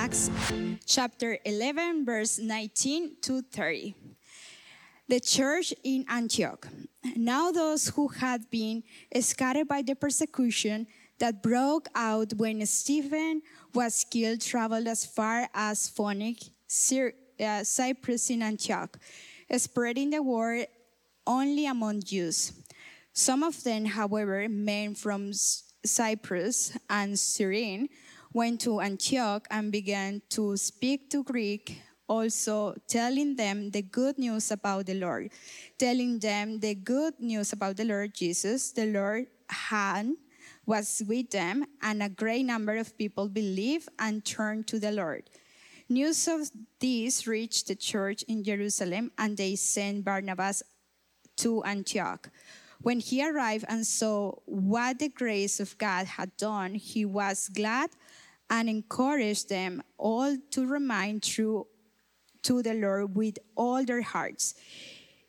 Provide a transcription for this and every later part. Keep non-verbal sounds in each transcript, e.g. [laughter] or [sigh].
Acts chapter 11, verse 19 to 30. The church in Antioch. Now, those who had been scattered by the persecution that broke out when Stephen was killed traveled as far as Phoenix, uh, Cyprus, in Antioch, spreading the word only among Jews. Some of them, however, men from Cyprus and Cyrene, went to Antioch and began to speak to Greek, also telling them the good news about the Lord, telling them the good news about the Lord Jesus. The Lord had was with them, and a great number of people believed and turned to the Lord. News of this reached the church in Jerusalem, and they sent Barnabas to Antioch. When he arrived and saw what the grace of God had done, he was glad and encouraged them all to remain true to the Lord with all their hearts.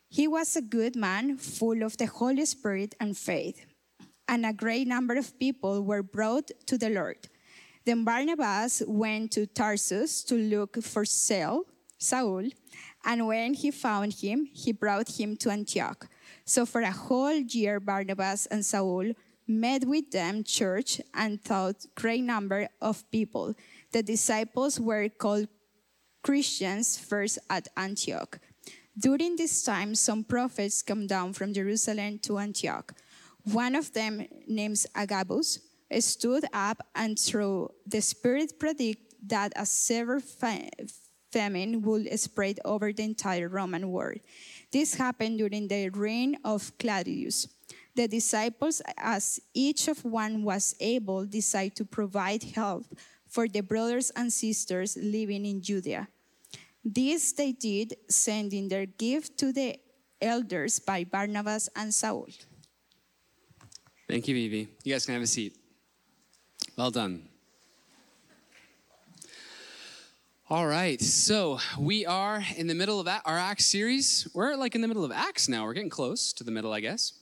He was a good man, full of the Holy Spirit and faith, and a great number of people were brought to the Lord. Then Barnabas went to Tarsus to look for Saul, and when he found him, he brought him to Antioch. So for a whole year, Barnabas and Saul met with them church and taught great number of people. The disciples were called Christians first at Antioch. During this time, some prophets come down from Jerusalem to Antioch. One of them, named Agabus, stood up and through the Spirit predicted that a severe famine would spread over the entire Roman world. This happened during the reign of Claudius. The disciples, as each of one was able, decided to provide help for the brothers and sisters living in Judea. This they did, sending their gift to the elders by Barnabas and Saul. Thank you, Vivi. You guys can have a seat. Well done. All right, so we are in the middle of our Acts series. We're like in the middle of Acts now. We're getting close to the middle, I guess.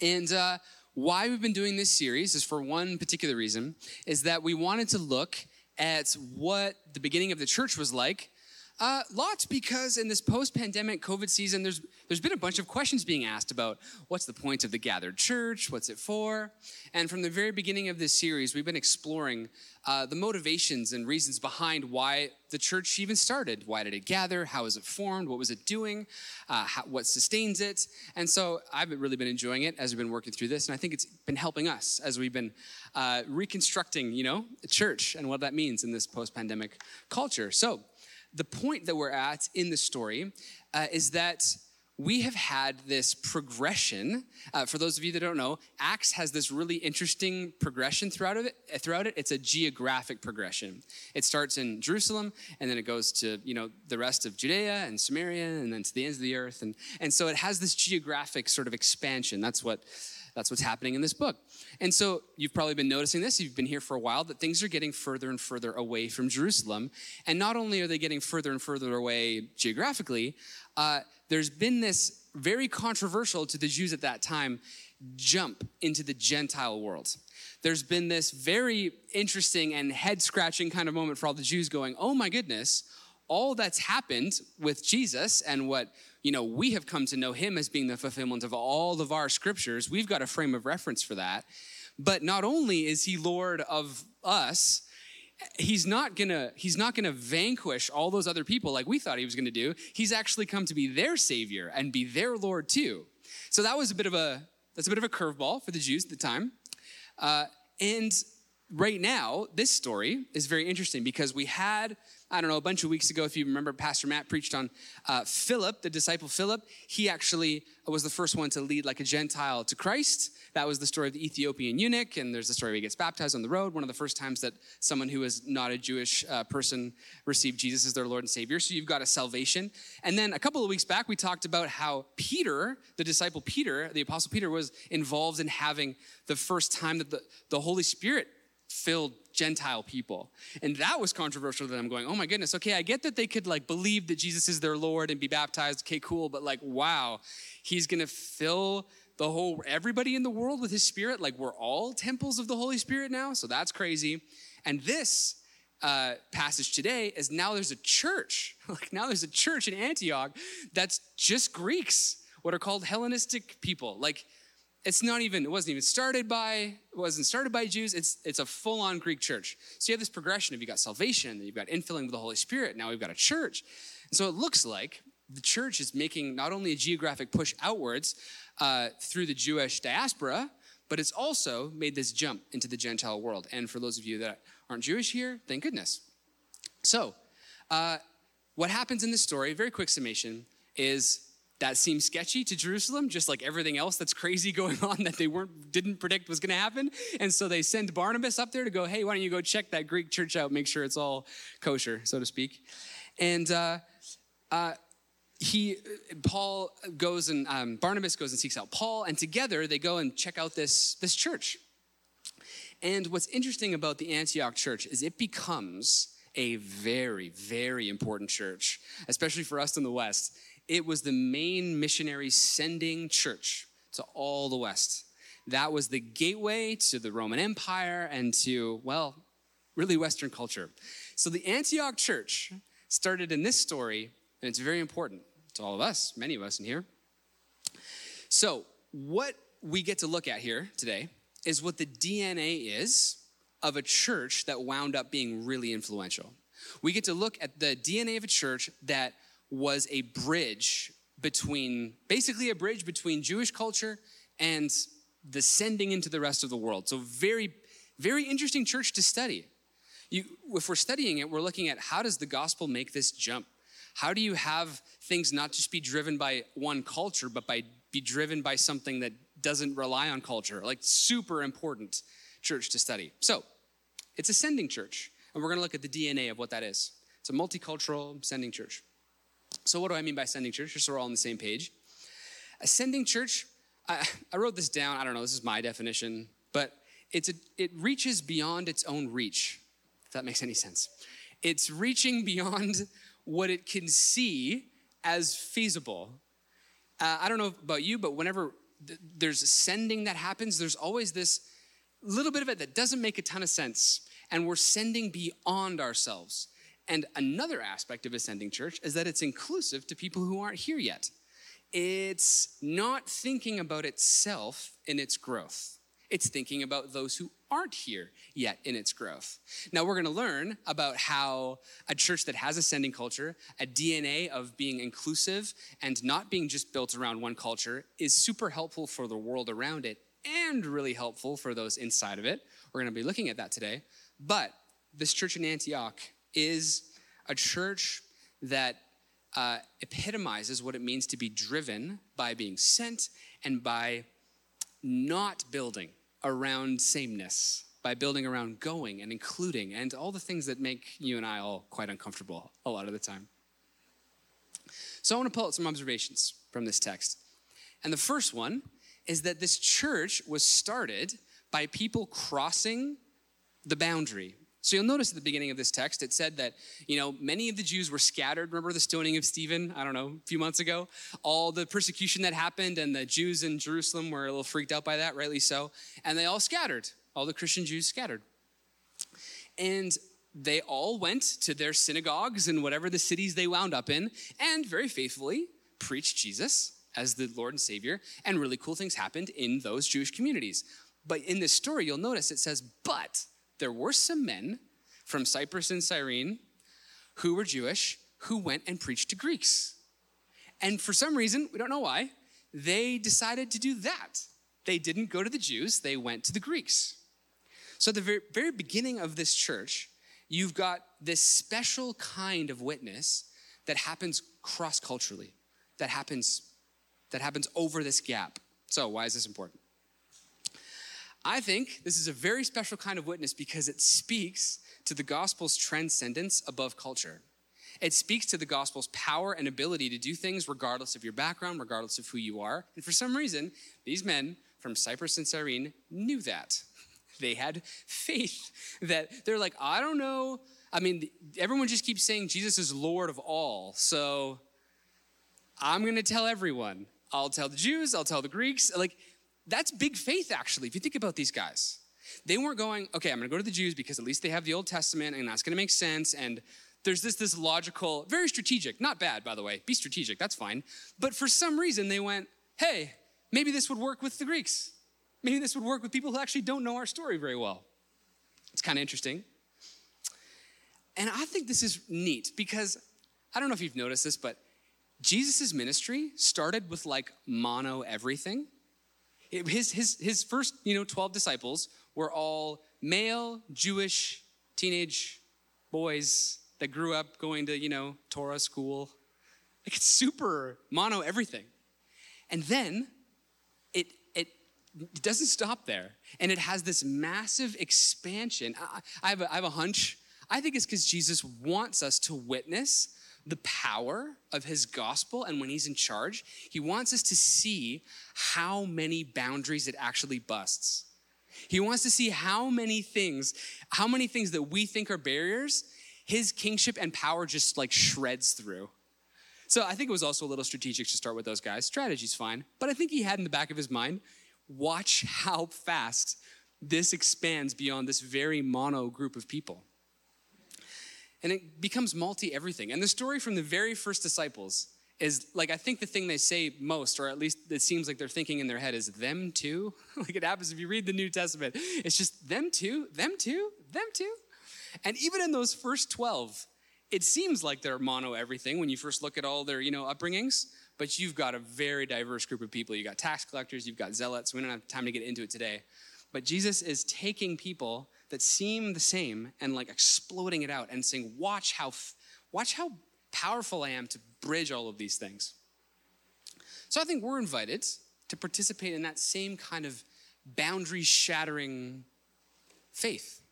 And uh, why we've been doing this series is for one particular reason, is that we wanted to look at what the beginning of the church was like uh, lots because in this post-pandemic COVID season, there's there's been a bunch of questions being asked about what's the point of the gathered church, what's it for, and from the very beginning of this series, we've been exploring uh, the motivations and reasons behind why the church even started. Why did it gather? How was it formed? What was it doing? Uh, how, what sustains it? And so I've really been enjoying it as we've been working through this, and I think it's been helping us as we've been uh, reconstructing, you know, the church and what that means in this post-pandemic culture. So the point that we're at in the story uh, is that we have had this progression. Uh, for those of you that don't know, Acts has this really interesting progression throughout it. Throughout it, it's a geographic progression. It starts in Jerusalem, and then it goes to you know the rest of Judea and Samaria, and then to the ends of the earth. And and so it has this geographic sort of expansion. That's what that's what's happening in this book. And so you've probably been noticing this, you've been here for a while, that things are getting further and further away from Jerusalem. And not only are they getting further and further away geographically, uh, there's been this very controversial to the Jews at that time jump into the Gentile world. There's been this very interesting and head scratching kind of moment for all the Jews going, oh my goodness, all that's happened with Jesus and what you know, we have come to know him as being the fulfillment of all of our scriptures. We've got a frame of reference for that. But not only is he Lord of us, he's not gonna he's not gonna vanquish all those other people like we thought he was gonna do. He's actually come to be their savior and be their Lord too. So that was a bit of a that's a bit of a curveball for the Jews at the time. Uh, and right now, this story is very interesting because we had I don't know, a bunch of weeks ago, if you remember, Pastor Matt preached on uh, Philip, the disciple Philip. He actually was the first one to lead like a Gentile to Christ. That was the story of the Ethiopian eunuch, and there's the story where he gets baptized on the road. One of the first times that someone who is not a Jewish uh, person received Jesus as their Lord and Savior. So you've got a salvation. And then a couple of weeks back, we talked about how Peter, the disciple Peter, the apostle Peter, was involved in having the first time that the, the Holy Spirit filled Gentile people. And that was controversial that I'm going, oh my goodness, okay, I get that they could like believe that Jesus is their Lord and be baptized. Okay, cool. But like, wow, he's gonna fill the whole, everybody in the world with his spirit. Like, we're all temples of the Holy Spirit now. So that's crazy. And this uh, passage today is now there's a church. [laughs] like now there's a church in Antioch that's just Greeks, what are called Hellenistic people. Like it's not even it wasn't even started by it wasn't started by Jews. It's it's a full on Greek church. So you have this progression of you got salvation, then you've got infilling with the Holy Spirit. Now we've got a church, and so it looks like the church is making not only a geographic push outwards uh, through the Jewish diaspora, but it's also made this jump into the Gentile world. And for those of you that aren't Jewish here, thank goodness. So, uh, what happens in this story, very quick summation, is that seems sketchy to Jerusalem, just like everything else that's crazy [laughs] going on that they weren't didn't predict was going to happen. And so they send Barnabas up there to go, hey, why don't you go check that Greek church out, make sure it's all kosher, so to speak. And uh, uh, he, Paul goes and um, Barnabas goes and seeks out Paul, and together they go and check out this this church. And what's interesting about the Antioch church is it becomes a very, very important church, especially for us in the West it was the main missionary sending church to all the West. That was the gateway to the Roman Empire and to, well, really Western culture. So the Antioch church started in this story, and it's very important to all of us, many of us in here. So, what we get to look at here today is what the DNA is of a church that wound up being really influential. We get to look at the DNA of a church that was a bridge between, basically, a bridge between Jewish culture and the sending into the rest of the world. So, very, very interesting church to study. You, if we're studying it, we're looking at how does the gospel make this jump? How do you have things not just be driven by one culture, but by be driven by something that doesn't rely on culture? Like super important church to study. So, it's a sending church, and we're going to look at the DNA of what that is. It's a multicultural sending church. So, what do I mean by sending church? Just so we're all on the same page. Ascending church, I, I wrote this down. I don't know, this is my definition, but it's a, it reaches beyond its own reach, if that makes any sense. It's reaching beyond what it can see as feasible. Uh, I don't know about you, but whenever th- there's sending that happens, there's always this little bit of it that doesn't make a ton of sense. And we're sending beyond ourselves. And another aspect of Ascending Church is that it's inclusive to people who aren't here yet. It's not thinking about itself in its growth. It's thinking about those who aren't here yet in its growth. Now, we're going to learn about how a church that has ascending culture, a DNA of being inclusive and not being just built around one culture, is super helpful for the world around it and really helpful for those inside of it. We're going to be looking at that today. But this church in Antioch is a church that uh, epitomizes what it means to be driven by being sent and by not building around sameness, by building around going and including and all the things that make you and I all quite uncomfortable a lot of the time. So I want to pull out some observations from this text. And the first one is that this church was started by people crossing the boundary so you'll notice at the beginning of this text, it said that, you know, many of the Jews were scattered. Remember the stoning of Stephen, I don't know, a few months ago? All the persecution that happened, and the Jews in Jerusalem were a little freaked out by that, rightly so. And they all scattered. All the Christian Jews scattered. And they all went to their synagogues and whatever the cities they wound up in, and very faithfully preached Jesus as the Lord and Savior. And really cool things happened in those Jewish communities. But in this story, you'll notice it says, but there were some men from Cyprus and Cyrene who were Jewish who went and preached to Greeks. And for some reason, we don't know why, they decided to do that. They didn't go to the Jews, they went to the Greeks. So, at the very, very beginning of this church, you've got this special kind of witness that happens cross culturally, that happens, that happens over this gap. So, why is this important? I think this is a very special kind of witness because it speaks to the gospel's transcendence above culture. It speaks to the gospel's power and ability to do things regardless of your background, regardless of who you are. And for some reason, these men from Cyprus and Cyrene knew that. [laughs] They had faith that they're like, I don't know. I mean, everyone just keeps saying Jesus is Lord of all. So I'm going to tell everyone. I'll tell the Jews, I'll tell the Greeks. Like, that's big faith, actually, if you think about these guys. They weren't going, okay, I'm to go to the Jews because at least they have the Old Testament and that's to make sense. And there's this, this logical, very strategic, not bad, by the way. Be strategic, that's fine. But for some reason, they went, hey, maybe this would work with the Greeks. Maybe this would work with people who actually don't know our story very well. It's kind of interesting. And I think this is neat because I don't know if you've noticed this, but Jesus' ministry started with like mono everything. His, his, his first, you know, 12 disciples were all male, Jewish, teenage boys that grew up going to, you know, Torah school. Like it's super mono everything. And then it, it, doesn't stop there. And it has this massive expansion. I, I have, a, I have a hunch. I think it's because Jesus wants us to witness the power of his gospel and when he's in charge, he wants us to see how many boundaries it actually busts. He wants to see how many things, how many things that we think are barriers, his kingship and power just like shreds through. So I think it was also a little strategic to start with those guys. Strategy's fine, but I think he had in the back of his mind, watch how fast this expands beyond this very mono group of people and it becomes multi everything. And the story from the very first disciples is like, I think the thing they say most, or at least it seems like they're thinking in their head, is them too. [laughs] like it happens if you read the New Testament. It's just them too, them too, them too. And even in those first 12, it seems like they're mono everything when you first look at all their, you know, upbringings, but you've got a very diverse group of people. You've got tax collectors, you've got zealots. We don't have time to get into it today. But Jesus is taking people that seem the same and like exploding it out and saying, watch how, watch how powerful I am to bridge all of these things. So I think we're invited to participate in that same kind of boundary shattering faith,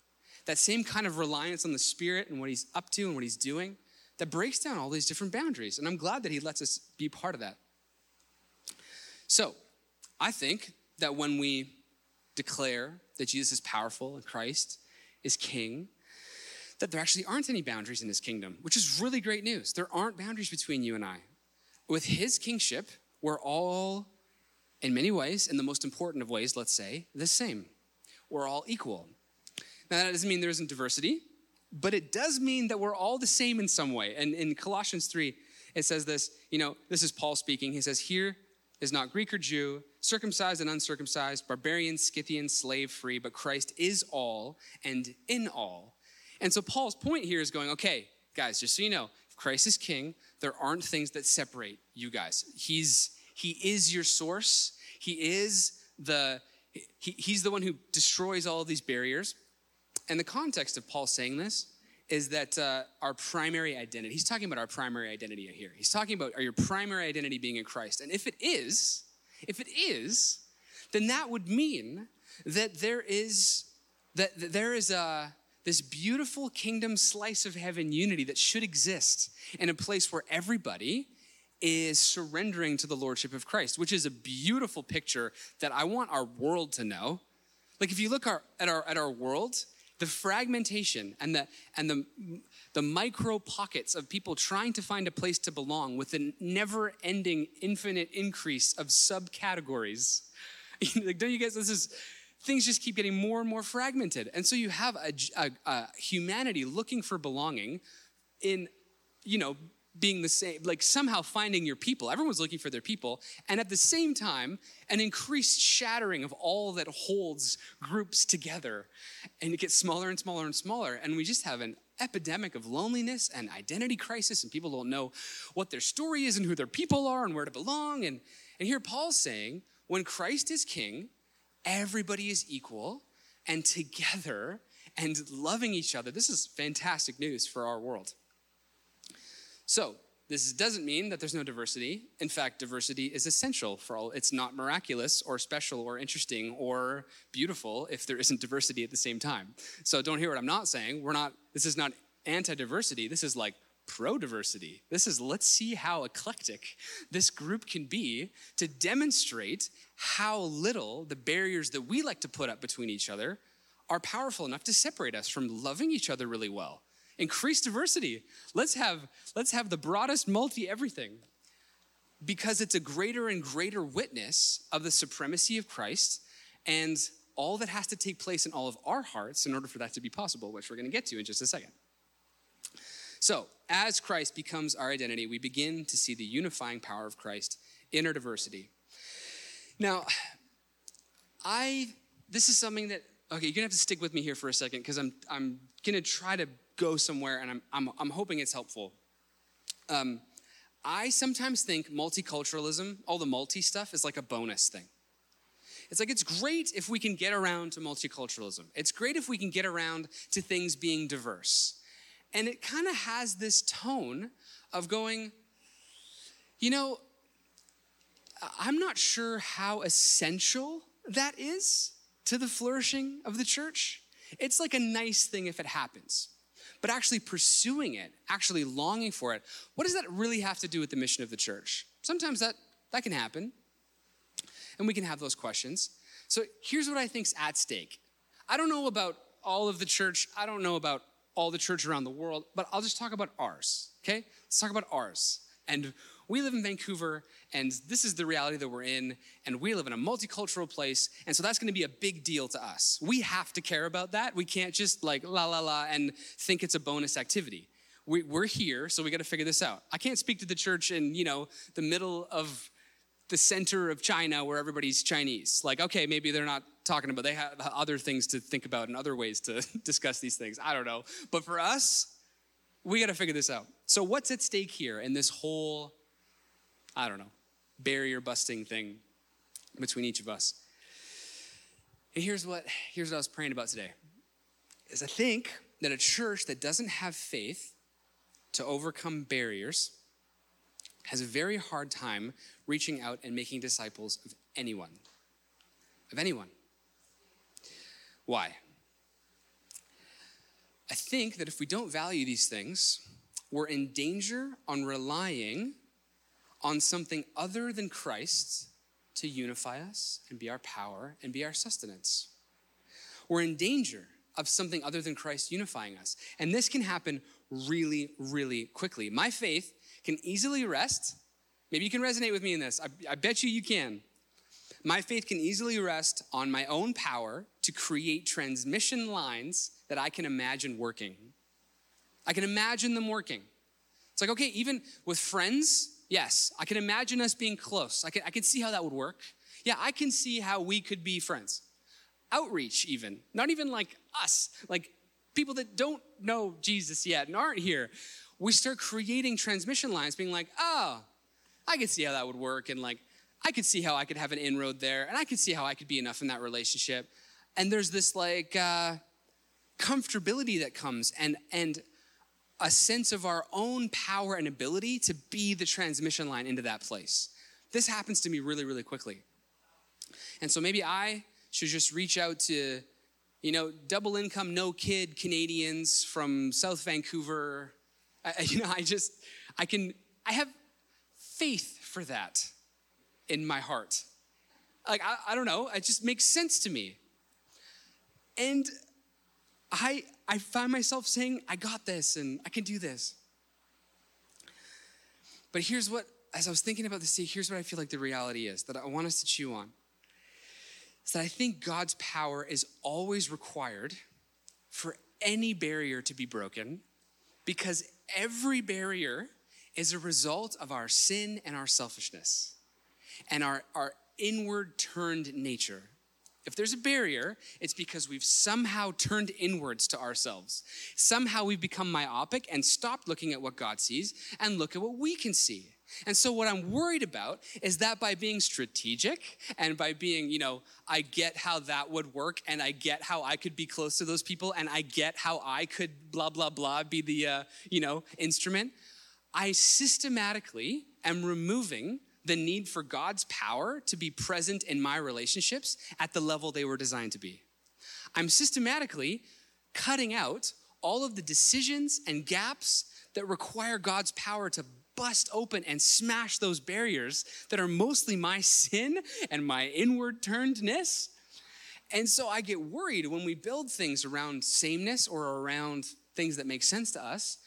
that same kind of reliance on the Spirit and what He's up to and what He's doing that breaks down all these different boundaries. And I'm glad that He lets us be part of that. So I think that when we declare that Jesus is powerful and Christ is king, that there actually aren't any boundaries in his kingdom, which is really great news. There aren't boundaries between you and I. With his kingship, we're all, in many ways, in the most important of ways, let's say, the same. We're all equal. Now, that doesn't mean there isn't diversity, but it does mean that we're all the same in some way. And in Colossians 3, it says this, you know, this is Paul speaking. He says, Here is not Greek or Jew, circumcised and uncircumcised, barbarian, Scythian, slave free, but Christ is all and in all. And so Paul's point here is going, okay, guys, just so you know, if Christ is king, there aren't things that separate you guys. He's he is your source. He is the he, he's the one who destroys all of these barriers. And the context of Paul saying this is that uh, our primary identity, he's talking about our primary identity here. He's talking about are your primary identity being in Christ. And if it is, if it is, then that would mean that there is that, there is a this beautiful kingdom slice of heaven unity that should exist in a place where everybody is surrendering to the lordship of Christ, which is a beautiful picture that I want our world to know. Like if you look our, at our at our world, the fragmentation and the and the the micro pockets of people trying to find a place to belong with a never-ending infinite increase of subcategories. [laughs] Like don't you guys this is things just keep getting more and more fragmented. And so you have a, a, a humanity looking for belonging in you know being the same, like somehow finding your people. Everyone's looking for their people. And at the same time, an increased shattering of all that holds groups together. And it gets smaller and smaller and smaller. And we just have an epidemic of loneliness and identity crisis, and people don't know what their story is and who their people are and where to belong. And, and here Paul's saying, when Christ is king, everybody is equal and together and loving each other. This is fantastic news for our world. So, this doesn't mean that there's no diversity. In fact, diversity is essential for all. It's not miraculous or special or interesting or beautiful if there isn't diversity at the same time. So don't hear what I'm not saying. We're not, this is not anti diversity. This is like pro diversity. This is let's see how eclectic this group can be to demonstrate how little the barriers that we like to put up between each other are powerful enough to separate us from loving each other really well increase diversity. Let's have, let's have the broadest multi everything because it's a greater and greater witness of the supremacy of Christ and all that has to take place in all of our hearts in order for that to be possible, which we're going to get to in just a second. So, as Christ becomes our identity, we begin to see the unifying power of Christ in our diversity. Now, I this is something that okay, you're gonna have to stick with me here for a second because I'm I'm gonna try to go somewhere and I'm I'm, I'm hoping it's helpful. Um, I sometimes think multiculturalism, all the multi stuff, is like a bonus thing. It's like it's great if we can get around to multiculturalism. It's great if we can get around to things being diverse. And it kind of has this tone of going, you know, I'm not sure how essential that is to the flourishing of the church. It's like a nice thing if it happens. But actually pursuing it, actually longing for it, what does that really have to do with the mission of the church? Sometimes that, that can happen. And we can have those questions. So here's what I think's at stake. I don't know about all of the church. I don't know about all the church around the world, but I'll just talk about ours, okay? Let's talk about ours. And we live in Vancouver, and this is the reality that we're in, and we live in a multicultural place, and so that's gonna be a big deal to us. We have to care about that. We can't just like la la la and think it's a bonus activity. We, are here, so we gotta figure this out. I can't speak to the church in, you know, the middle of the center of China where everybody's Chinese. Like, okay, maybe they're not talking about, they have other things to think about and other ways to [laughs] discuss these things. I don't know. But for us, we got to figure this out. So, what's at stake here in this whole, I don't know, barrier busting thing between each of us? And here's what, here's what I was praying about today. Is I think that a church that doesn't have faith to overcome barriers has a very hard time reaching out and making disciples of anyone. Of anyone. Why? I think that if we don't value these things, we're in danger on relying on something other than Christ to unify us and be our power and be our sustenance. We're in danger of something other than Christ unifying us. And this can happen really, really quickly. My faith can easily rest. Maybe you can resonate with me in this. I, I bet you you can. My faith can easily rest on my own power to create transmission lines that I can imagine working. I can imagine them working. It's like, okay, even with friends, yes, I can imagine us being close. I can, I can see how that would work. Yeah, I can see how we could be friends. Outreach, even. Not even like us, like people that don't know Jesus yet and aren't here. We start creating transmission lines, being like, oh, I could see how that would work. And like, I could see how I could have an inroad there. And I could see how I could be enough in that relationship. And there's this like, uh, comfortability that comes and and a sense of our own power and ability to be the transmission line into that place. This happens to me really, really quickly. And so maybe I should just reach out to, you know, double income, no kid Canadians from South Vancouver. I, [laughs] you know, I just, I can, I have faith for that in my heart. Like, I, I don't know, it just makes sense to me. And I, I find myself saying, I got this and I can do this. But here's what, as I was thinking about this, here's what I feel like the reality is that I want us to chew on. Is that I think God's power is always required for any barrier to be broken because every barrier is a result of our sin and our selfishness and our, our inward turned nature. If there's a barrier, it's because we've somehow turned inwards to ourselves. Somehow we've become myopic and stopped looking at what God sees and look at what we can see. And so, what I'm worried about is that by being strategic and by being, you know, I get how that would work and I get how I could be close to those people and I get how I could blah, blah, blah be the, uh, you know, instrument, I systematically am removing the need for God's power to be present in my relationships at the level they were designed to be. I'm systematically cutting out all of the decisions and gaps that require God's power to bust open and smash those barriers that are mostly my [laughs] sin and my inward turnedness. And so I get worried when we build things around sameness or around things that make sense to us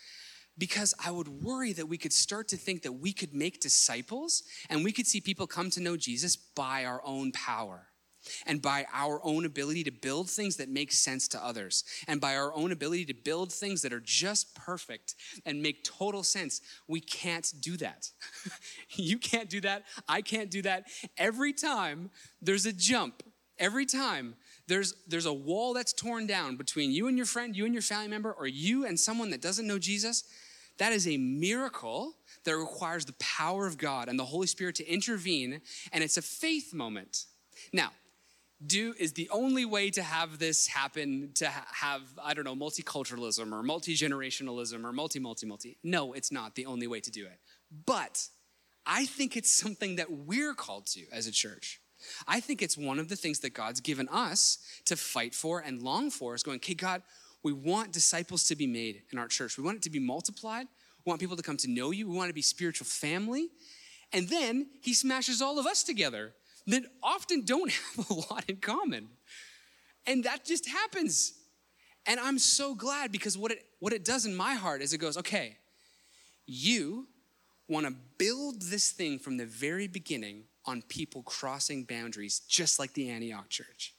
because I would worry that we could start to think that we could make disciples and we could see people come to know Jesus by our own power. and by our own ability to build things that make sense to others, and by our own ability to build things that are just perfect and make total sense, we can't do that. [laughs] you can't do that. I can't do that. Every time there's a jump, every time there's, there's a wall that's torn down between you and your friend, you and your family member, or you and someone that doesn't know Jesus, that is a miracle that requires the power of God and the Holy Spirit to intervene, and it's a faith moment. Now, do is the only way to have this happen to ha- have i don't know multiculturalism or multi-generationalism or multi multi multi no it's not the only way to do it but i think it's something that we're called to as a church i think it's one of the things that god's given us to fight for and long for is going okay god we want disciples to be made in our church we want it to be multiplied we want people to come to know you we want to be spiritual family and then he smashes all of us together that often don't [laughs] have a lot in common. And that just happens. And I'm so glad because what it, what it does in my heart is it goes, okay, you want to build this thing from the very beginning on people crossing boundaries, just like the Antioch church.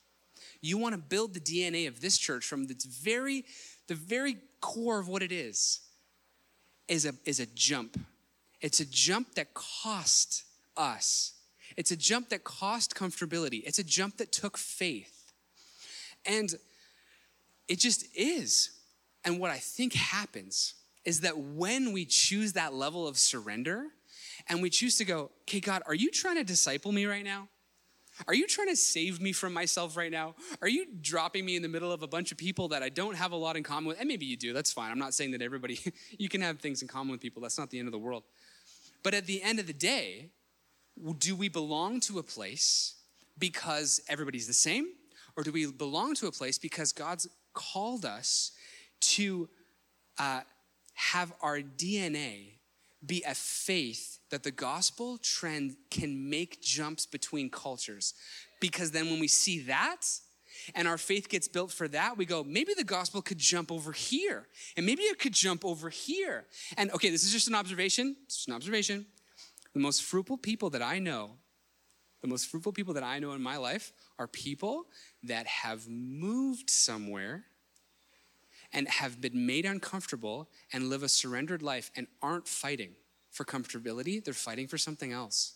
You want to build the DNA of this church from its very, the very core of what it is, is a, is a jump. It's a jump that cost us it's a jump that cost comfortability. It's a jump that took faith. And it just is. And what I think happens is that when we choose that level of surrender and we choose to go, okay, God, are you trying to disciple me right now? Are you trying to save me from myself right now? Are you dropping me in the middle of a bunch of people that I don't have a lot in common with? And maybe you do, that's fine. I'm not saying that everybody, [laughs] you can have things in common with people. That's not the end of the world. But at the end of the day, do we belong to a place because everybody's the same? Or do we belong to a place because God's called us to uh, have our DNA be a faith that the gospel trend can make jumps between cultures? Because then when we see that, and our faith gets built for that, we go, maybe the gospel could jump over here, and maybe it could jump over here. And okay, this is just an observation, just an observation. The most fruitful people that I know, the most fruitful people that I know in my life are people that have moved somewhere and have been made uncomfortable and live a surrendered life and aren't fighting for comfortability, they're fighting for something else.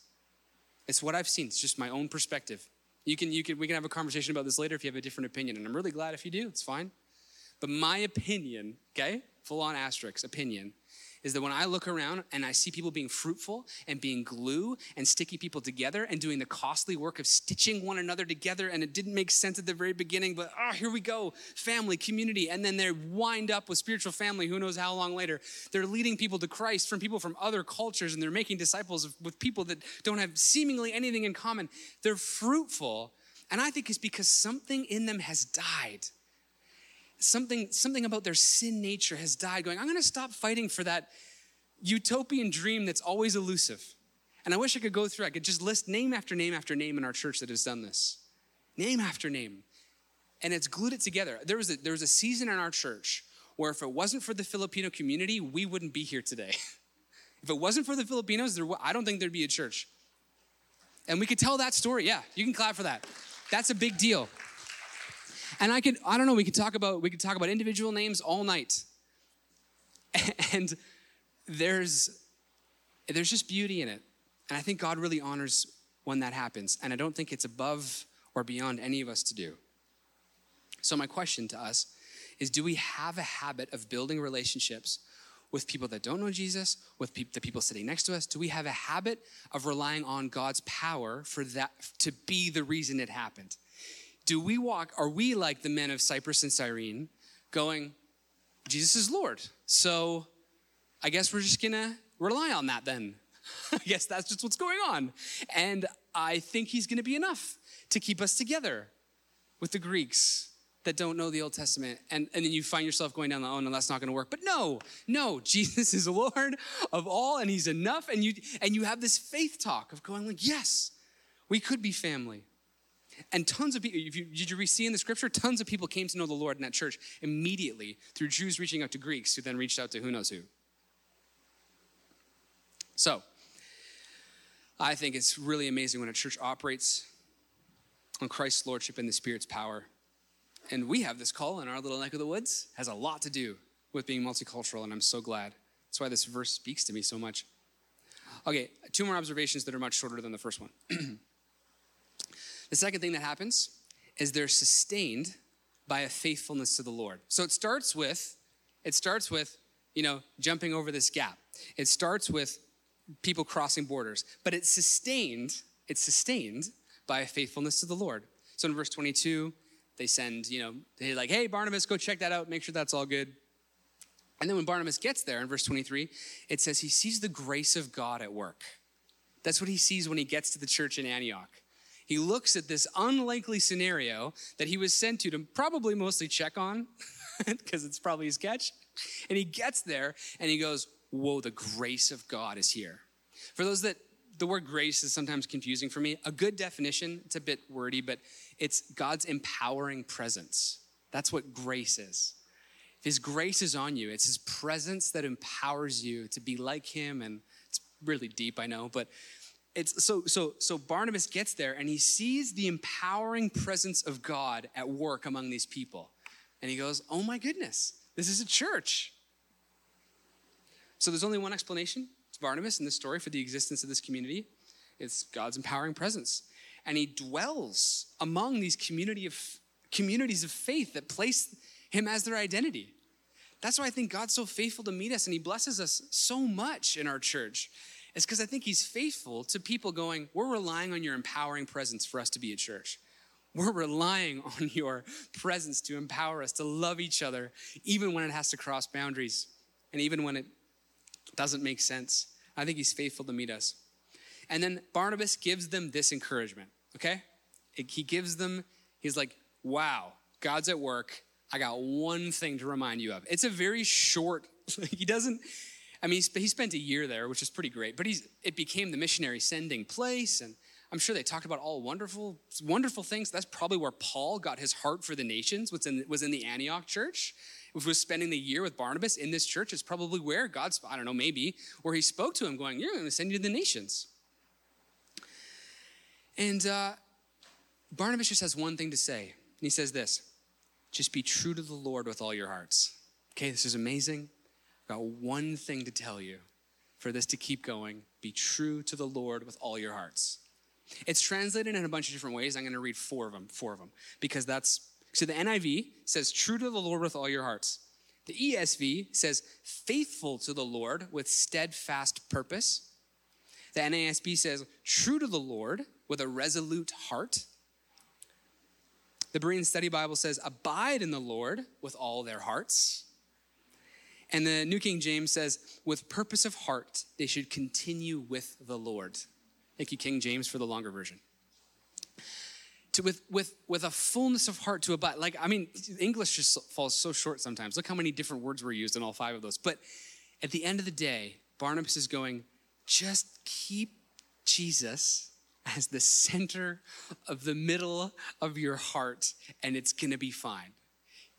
It's what I've seen. It's just my own perspective. You can, you can, we can have a conversation about this later if you have a different opinion, and I'm really glad if you do. It's fine. But my opinion, okay, full on asterisk opinion, is that when I look around and I see people being fruitful and being glue and sticky people together and doing the costly work of stitching one another together, and it didn't make sense at the very beginning, but oh, here we go family, community, and then they wind up with spiritual family who knows how long later. They're leading people to Christ from people from other cultures and they're making disciples with people that don't have seemingly anything in common. They're fruitful, and I think it's because something in them has died something, something about their sin nature has died, going, I'm going to stop fighting for that utopian dream that's always elusive. And I wish I could go through, I could just list name after name after name in our church that has done this. Name after name. And it's glued it together. There was a, there was a season in our church where if it wasn't for the Filipino community, we wouldn't be here today. [laughs] if it wasn't for the Filipinos, there, I don't think there'd be a church. And we could tell that story. Yeah, you can clap for that. That's a big deal. And I could, I don't know, we could talk about, we could talk about individual names all night. [laughs] And there's, there's just beauty in it. And I think God really honors when that happens. And I don't think it's above or beyond any of us to do. So, my question to us is do we have a habit of building relationships with people that don't know Jesus, with pe- the people sitting next to us? Do we have a habit of relying on God's power for that to be the reason it happened? Do we walk, are we like the men of Cyprus and Cyrene going, Jesus is Lord. So I guess we're just gonna rely on that then. [laughs] I guess that's just what's going on. And I think he's gonna be enough to keep us together with the Greeks that don't know the Old Testament. And, and then you find yourself going down the, oh, no, that's not gonna work. But no, no, [laughs] Jesus is Lord of all and he's enough. And you, and you have this faith talk of going like, yes, we could be family. And tons of people, you, did you see in the scripture? Tons of people came to know the Lord in that church immediately through Jews reaching out to Greeks who then reached out to who knows who. So, I think it's really amazing when a church operates on Christ's lordship and the Spirit's power. And we have this call in our little neck of the woods, has a lot to do with being multicultural, and I'm so glad. That's why this verse speaks to me so much. Okay, two more observations that are much shorter than the first one. [clears throat] the second thing that happens is they're sustained by a faithfulness to the Lord. So it starts with, it starts with, you know, jumping over this gap. It starts with people crossing borders, but it's sustained, it's sustained by a faithfulness to the Lord. So in verse 22, they send, you know, they're like, hey, Barnabas, go check that out, make sure that's all good. And then when Barnabas gets there in verse 23, it says he sees the grace of God at work. That's what he sees when he gets to the church in Antioch. He looks at this unlikely scenario that he was sent to to probably mostly check on, [laughs] because it's probably his catch. And he gets there and he goes, Whoa, the grace of God is here. For those that the word grace is sometimes confusing for me, a good definition, it's a bit wordy, but it's God's empowering presence. That's what grace is. If his grace is on you, it's his presence that empowers you to be like him. And it's really deep, I know, but it's so so so Barnabas gets there and he sees the empowering presence of God at work among these people. And he goes, "Oh my goodness, this is a church." So there's only one explanation. It's Barnabas in this story for the existence of this community. It's God's empowering presence. And he dwells among these community of communities of faith that place him as their identity. That's why I think God's so faithful to meet us and he blesses us so much in our church is because I think he's faithful to people going, We're relying on your empowering presence for us to be a church. We're relying on your presence to empower us to love each other, even when it has to cross boundaries and even when it doesn't make sense. I think he's faithful to meet us. And then Barnabas gives them this encouragement, okay? He gives them, he's like, wow, God's at work. I got one thing to remind you of. It's a very short, [laughs] he doesn't, I mean, he spent a year there, which is pretty great, but he's, it became the missionary sending place. And I'm sure they talked about all wonderful, wonderful things. That's probably where Paul got his heart for the nations, was in, was in the Antioch church. If was spending the year with Barnabas in this church, is probably where God's, I don't know, maybe, where he spoke to him, going, You're going to send you to the nations. And uh, Barnabas just has one thing to say. And he says this just be true to the Lord with all your hearts. Okay, this is amazing. Got one thing to tell you for this to keep going be true to the Lord with all your hearts. It's translated in a bunch of different ways. I'm going to read four of them, four of them, because that's so the NIV says true to the Lord with all your hearts. The ESV says faithful to the Lord with steadfast purpose. The NASB says true to the Lord with a resolute heart. The Berean Study Bible says abide in the Lord with all their hearts. And the New King James says, with purpose of heart, they should continue with the Lord. Thank you, King James, for the longer version. To, with, with, with a fullness of heart to abide. Like, I mean, English just falls so short sometimes. Look how many different words were used in all five of those. But at the end of the day, Barnabas is going, just keep Jesus as the center of the middle of your heart, and it's gonna be fine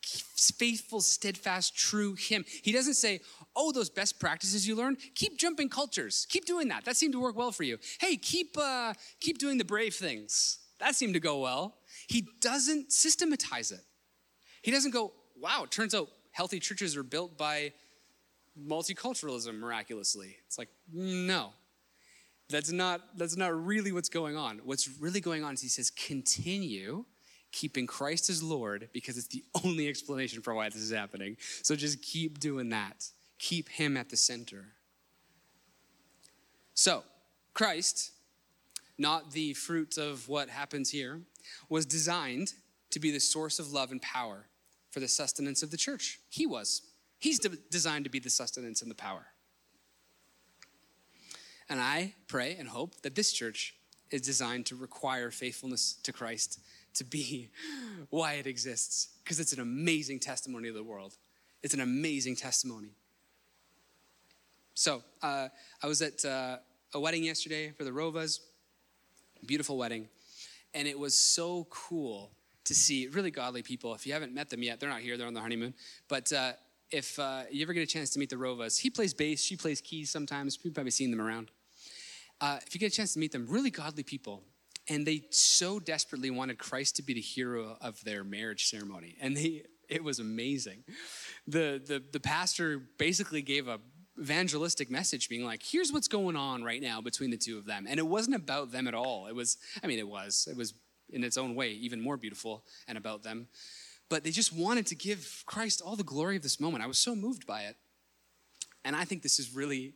faithful, steadfast, true him. He doesn't say, oh, those best practices you learned, keep jumping cultures. Keep doing that. That seemed to work well for you. Hey, keep, uh, keep doing the brave things. That seemed to go well. He doesn't systematize it. He doesn't go, wow, it turns out healthy churches are built by multiculturalism miraculously. It's like, no. That's not, that's not really what's going on. What's really going on is he says, continue keeping Christ as Lord because it's the [laughs] only explanation for why this is happening. So just keep doing that. Keep Him at the center. So, Christ, not the fruit of what happens here, was designed to be the source of love and power for the sustenance of the church. He was. He's de- designed to be the sustenance and the power. And I pray and hope that this church is designed to require faithfulness to Christ to be why it exists because it's an amazing testimony of the world. It's an amazing testimony. So, uh, I was at uh, a wedding yesterday for the Rovas, beautiful wedding, and it was so cool to see really godly people. If you haven't met them yet, they're not here, they're on their honeymoon. But uh, if uh, you ever get a chance to meet the Rovas, he plays bass, she plays keys sometimes. You've probably seen them around. Uh, if you get a chance to meet them, really godly people and they so desperately wanted Christ to be the hero of their marriage ceremony. And they it was amazing. The the the pastor basically gave a evangelistic message being like here's what's going on right now between the two of them. And it wasn't about them at all. It was i mean it was it was in its own way even more beautiful and about them. But they just wanted to give christ all the glory of this moment. I was so moved by it. And i think this is really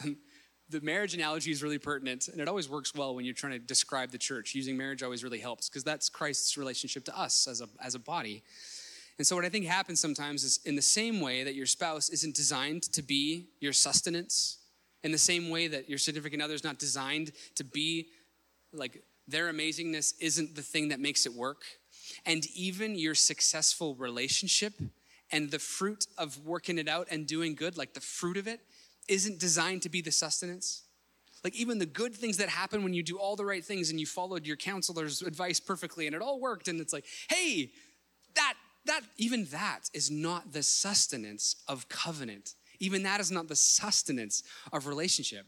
[laughs] the marriage analogy is really pertinent and it always works well when you're trying to describe the church using marriage always really helps because that's christ's relationship to us as a, as a body and so, what I think happens sometimes is in the same way that your spouse isn't designed to be your sustenance, in the same way that your significant other is not designed to be like their amazingness isn't the thing that makes it work. And even your successful relationship and the fruit of working it out and doing good, like the fruit of it, isn't designed to be the sustenance. Like even the good things that happen when you do all the right things and you followed your counselor's advice perfectly and it all worked, and it's like, hey, that that even that is not the sustenance of covenant. Even that is not the sustenance of relationship.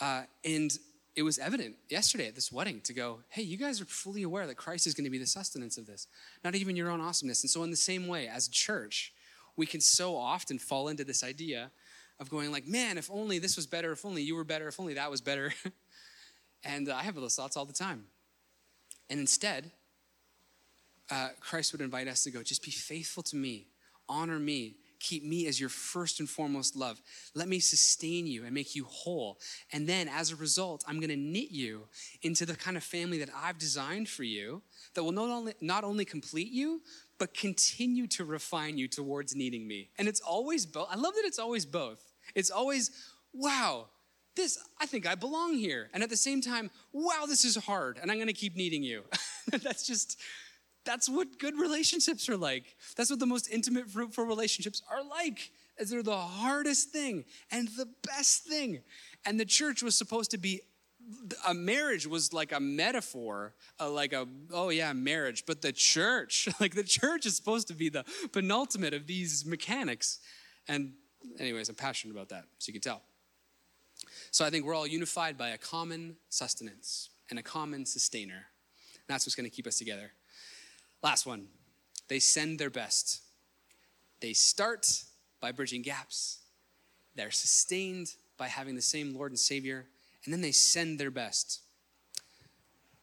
Uh, and it was evident yesterday at this wedding to go, hey, you guys are fully aware that Christ is going to be the sustenance of this, not even your own awesomeness. And so, in the same way, as church, we can so often fall into this idea of going like, man, if only this was better, if only you were better, if only that was better. [laughs] and uh, I have those thoughts all the time. And instead, uh, Christ would invite us to go, just be faithful to me, honor me, keep me as your first and foremost love. Let me sustain you and make you whole. And then as a result, I'm going to knit you into the kind of family that I've designed for you that will not only, not only complete you, but continue to refine you towards needing me. And it's always both. I love that it's always both. It's always, wow, this, I think I belong here. And at the same time, wow, this is hard and I'm going to keep needing you. [laughs] That's just, that's what good relationships are like. That's what the most intimate, fruitful relationships are like. As they're the hardest thing and the best thing. And the church was supposed to be a marriage was like a metaphor, uh, like a, oh yeah, marriage. But the church, [laughs] like the church is supposed to be the penultimate of these mechanics. And, anyways, I'm passionate about that, so you can tell. So I think we're all unified by a common sustenance and a common sustainer. And that's what's going to keep us together. Last one they send their best. They start by bridging gaps, they're sustained by having the same Lord and Savior, and then they send their best.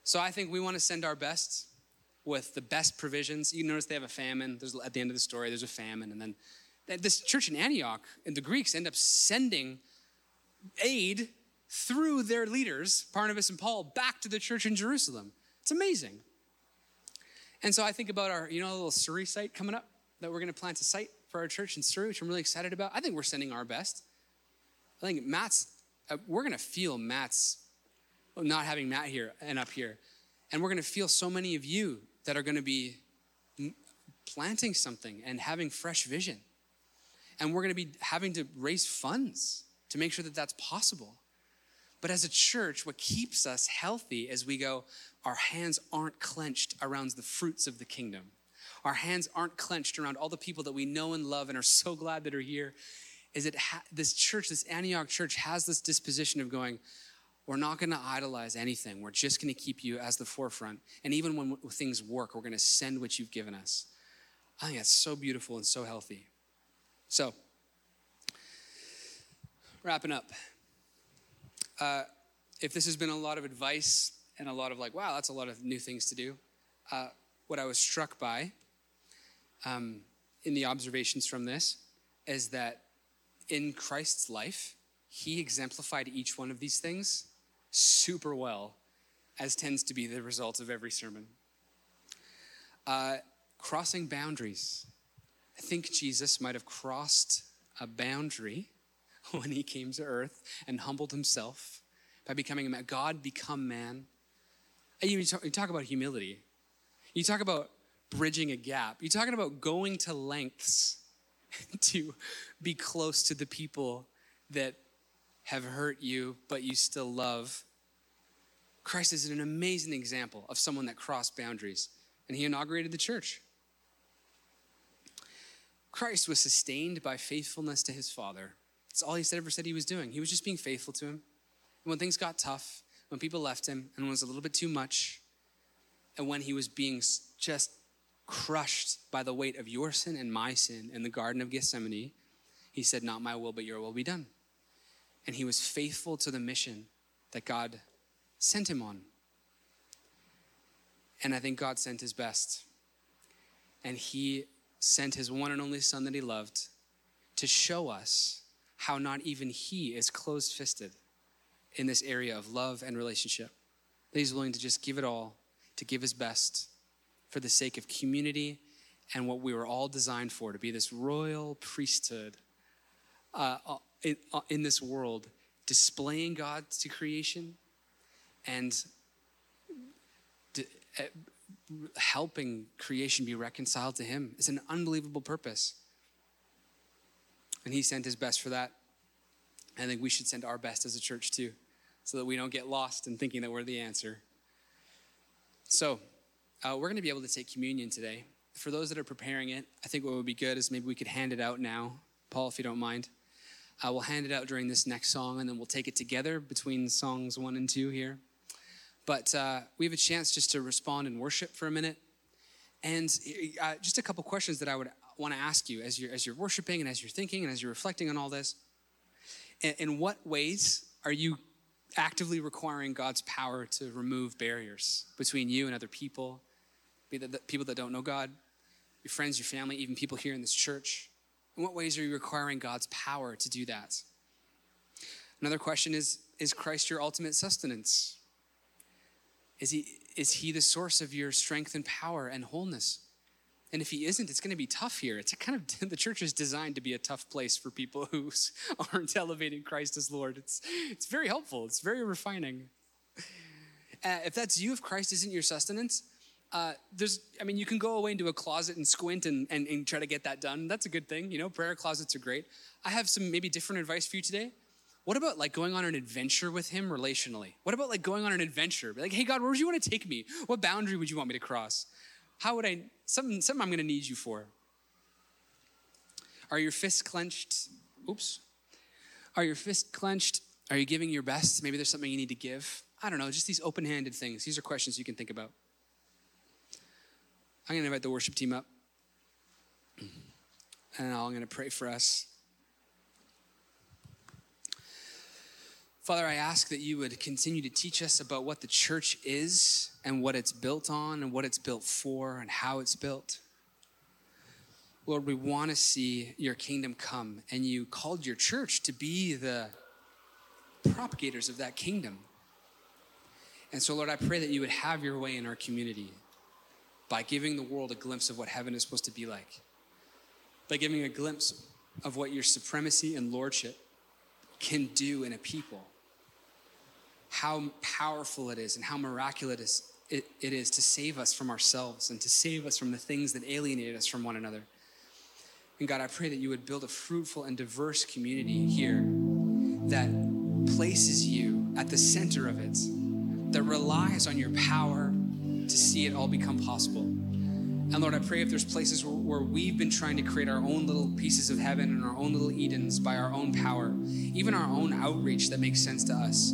So I think we want to send our best with the best provisions. You notice they have a famine. There's, at the end of the story, there's a famine. And then this church in Antioch, and the Greeks end up sending aid through their leaders, Barnabas and Paul, back to the church in Jerusalem. It's amazing. And so I think about our, you know, little Surrey site coming up that we're going to plant a site for our church in Surrey, which I'm really excited about. I think we're sending our best. I think Matt's, uh, we're going to feel Matt's, well, not having Matt here and up here. And we're going to feel so many of you that are going to be planting something and having fresh vision. And we're going to be having to raise funds to make sure that that's possible. But as a church, what keeps us healthy as we go, our hands aren't clenched around the fruits of the kingdom. Our hands aren't clenched around all the people that we know and love and are so glad that are here. Is it ha- this church, this Antioch church, has this disposition of going, we're not going to idolize anything. We're just going to keep you as the forefront. And even when things work, we're going to send what you've given us. I think that's so beautiful and so healthy. So, wrapping up. Uh, if this has been a lot of advice and a lot of like, wow, that's a lot of new things to do, uh, what I was struck by um, in the observations from this is that in Christ's life, he exemplified each one of these things super well, as tends to be the result of every sermon. Uh, crossing boundaries. I think Jesus might have crossed a boundary [laughs] when he came to earth and humbled himself by becoming a man. God become man. Talk, you talk about humility. You talk about bridging a gap. You're talking about going to lengths [laughs] to be close to the people that have hurt you, but you still love. Christ is an amazing example of someone that crossed boundaries, and he inaugurated the church. Christ was sustained by faithfulness to his Father. That's all he said, ever said he was doing. He was just being faithful to him. And when things got tough, when people left him and it was a little bit too much, and when he was being just crushed by the weight of your sin and my sin in the Garden of Gethsemane, he said, Not my will, but your will be done. And he was faithful to the mission that God sent him on. And I think God sent his best. And he sent his one and only son that he loved to show us how not even he is closed fisted in this area of love and relationship. That he's willing to just give it all, to give his best for the sake of community and what we were all designed for to be this royal priesthood uh, uh in, uh, in this world, displaying God to creation and uh, helping creation be reconciled to Him. It's an unbelievable purpose. And He sent His best for that. I think we should send our best as a church too, so that we don't get lost in thinking that we're the answer. So, uh, we're going to be able to take communion today. For those that are preparing it, I think what would be good is maybe we could hand it out now. Paul, if you don't mind. Uh, we'll hand it out during this next song, and then we'll take it together between songs one and two here. But uh, we have a chance just to respond and worship for a minute. And uh, just a couple questions that I would want to ask you as you're, as you're worshiping and as you're thinking and as you're reflecting on all this. In, in what ways are you actively requiring God's power to remove barriers between you and other people, be that the people that don't know God, your friends, your family, even people here in this church? In what ways are you requiring God's power to do that? Another question is Is Christ your ultimate sustenance? Is he, is he the source of your strength and power and wholeness? And if he isn't, it's going to be tough here. It's kind of [laughs] the church is designed to be a tough place for people who [laughs] aren't elevating Christ as Lord. It's it's very helpful. It's very refining. Uh, if that's you, if Christ isn't your sustenance, uh, there's I mean you can go away into a closet and squint and, and and try to get that done. That's a good thing. You know, prayer closets are great. I have some maybe different advice for you today. What about like going on an adventure with him relationally? What about like going on an adventure? Like, hey God, where would you want to take me? What boundary would you want me to cross? How would I something something I'm gonna need you for? Are your fists clenched? Oops. Are your fists clenched? Are you giving your best? Maybe there's something you need to give. I don't know, just these open-handed things. These are questions you can think about. I'm gonna invite the worship team up. And I'm gonna pray for us. Father, I ask that you would continue to teach us about what the church is and what it's built on and what it's built for and how it's built. Lord, we want to see your kingdom come, and you called your church to be the propagators of that kingdom. And so, Lord, I pray that you would have your way in our community by giving the world a glimpse of what heaven is supposed to be like, by giving a glimpse of what your supremacy and lordship can do in a people how powerful it is and how miraculous it, is to save us from ourselves and to save us from the things that alienate us from one another. And God, I pray that you would build a fruitful and diverse community here that places you at the center of it, that relies on your power to see it all become possible. And Lord, I pray if there's places where, we've been trying to create our own little pieces of heaven and our own little Edens by our own power, even our own outreach that makes sense to us,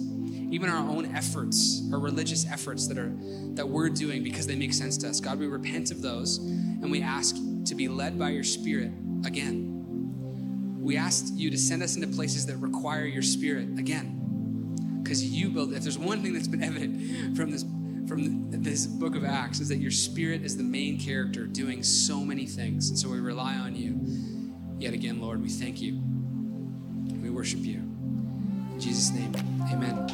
even our own efforts, our religious efforts that are that we're doing because they make sense to us. God, we repent of those and we ask to be led by your spirit again. We ask you to send us into places that require your spirit again. Because you build if there's one thing that's been [laughs] evident from this from this book of Acts is that your spirit is the main character doing so many things. And so we rely on you. Yet again, Lord, we thank you. We worship you. In Jesus' name, Amen.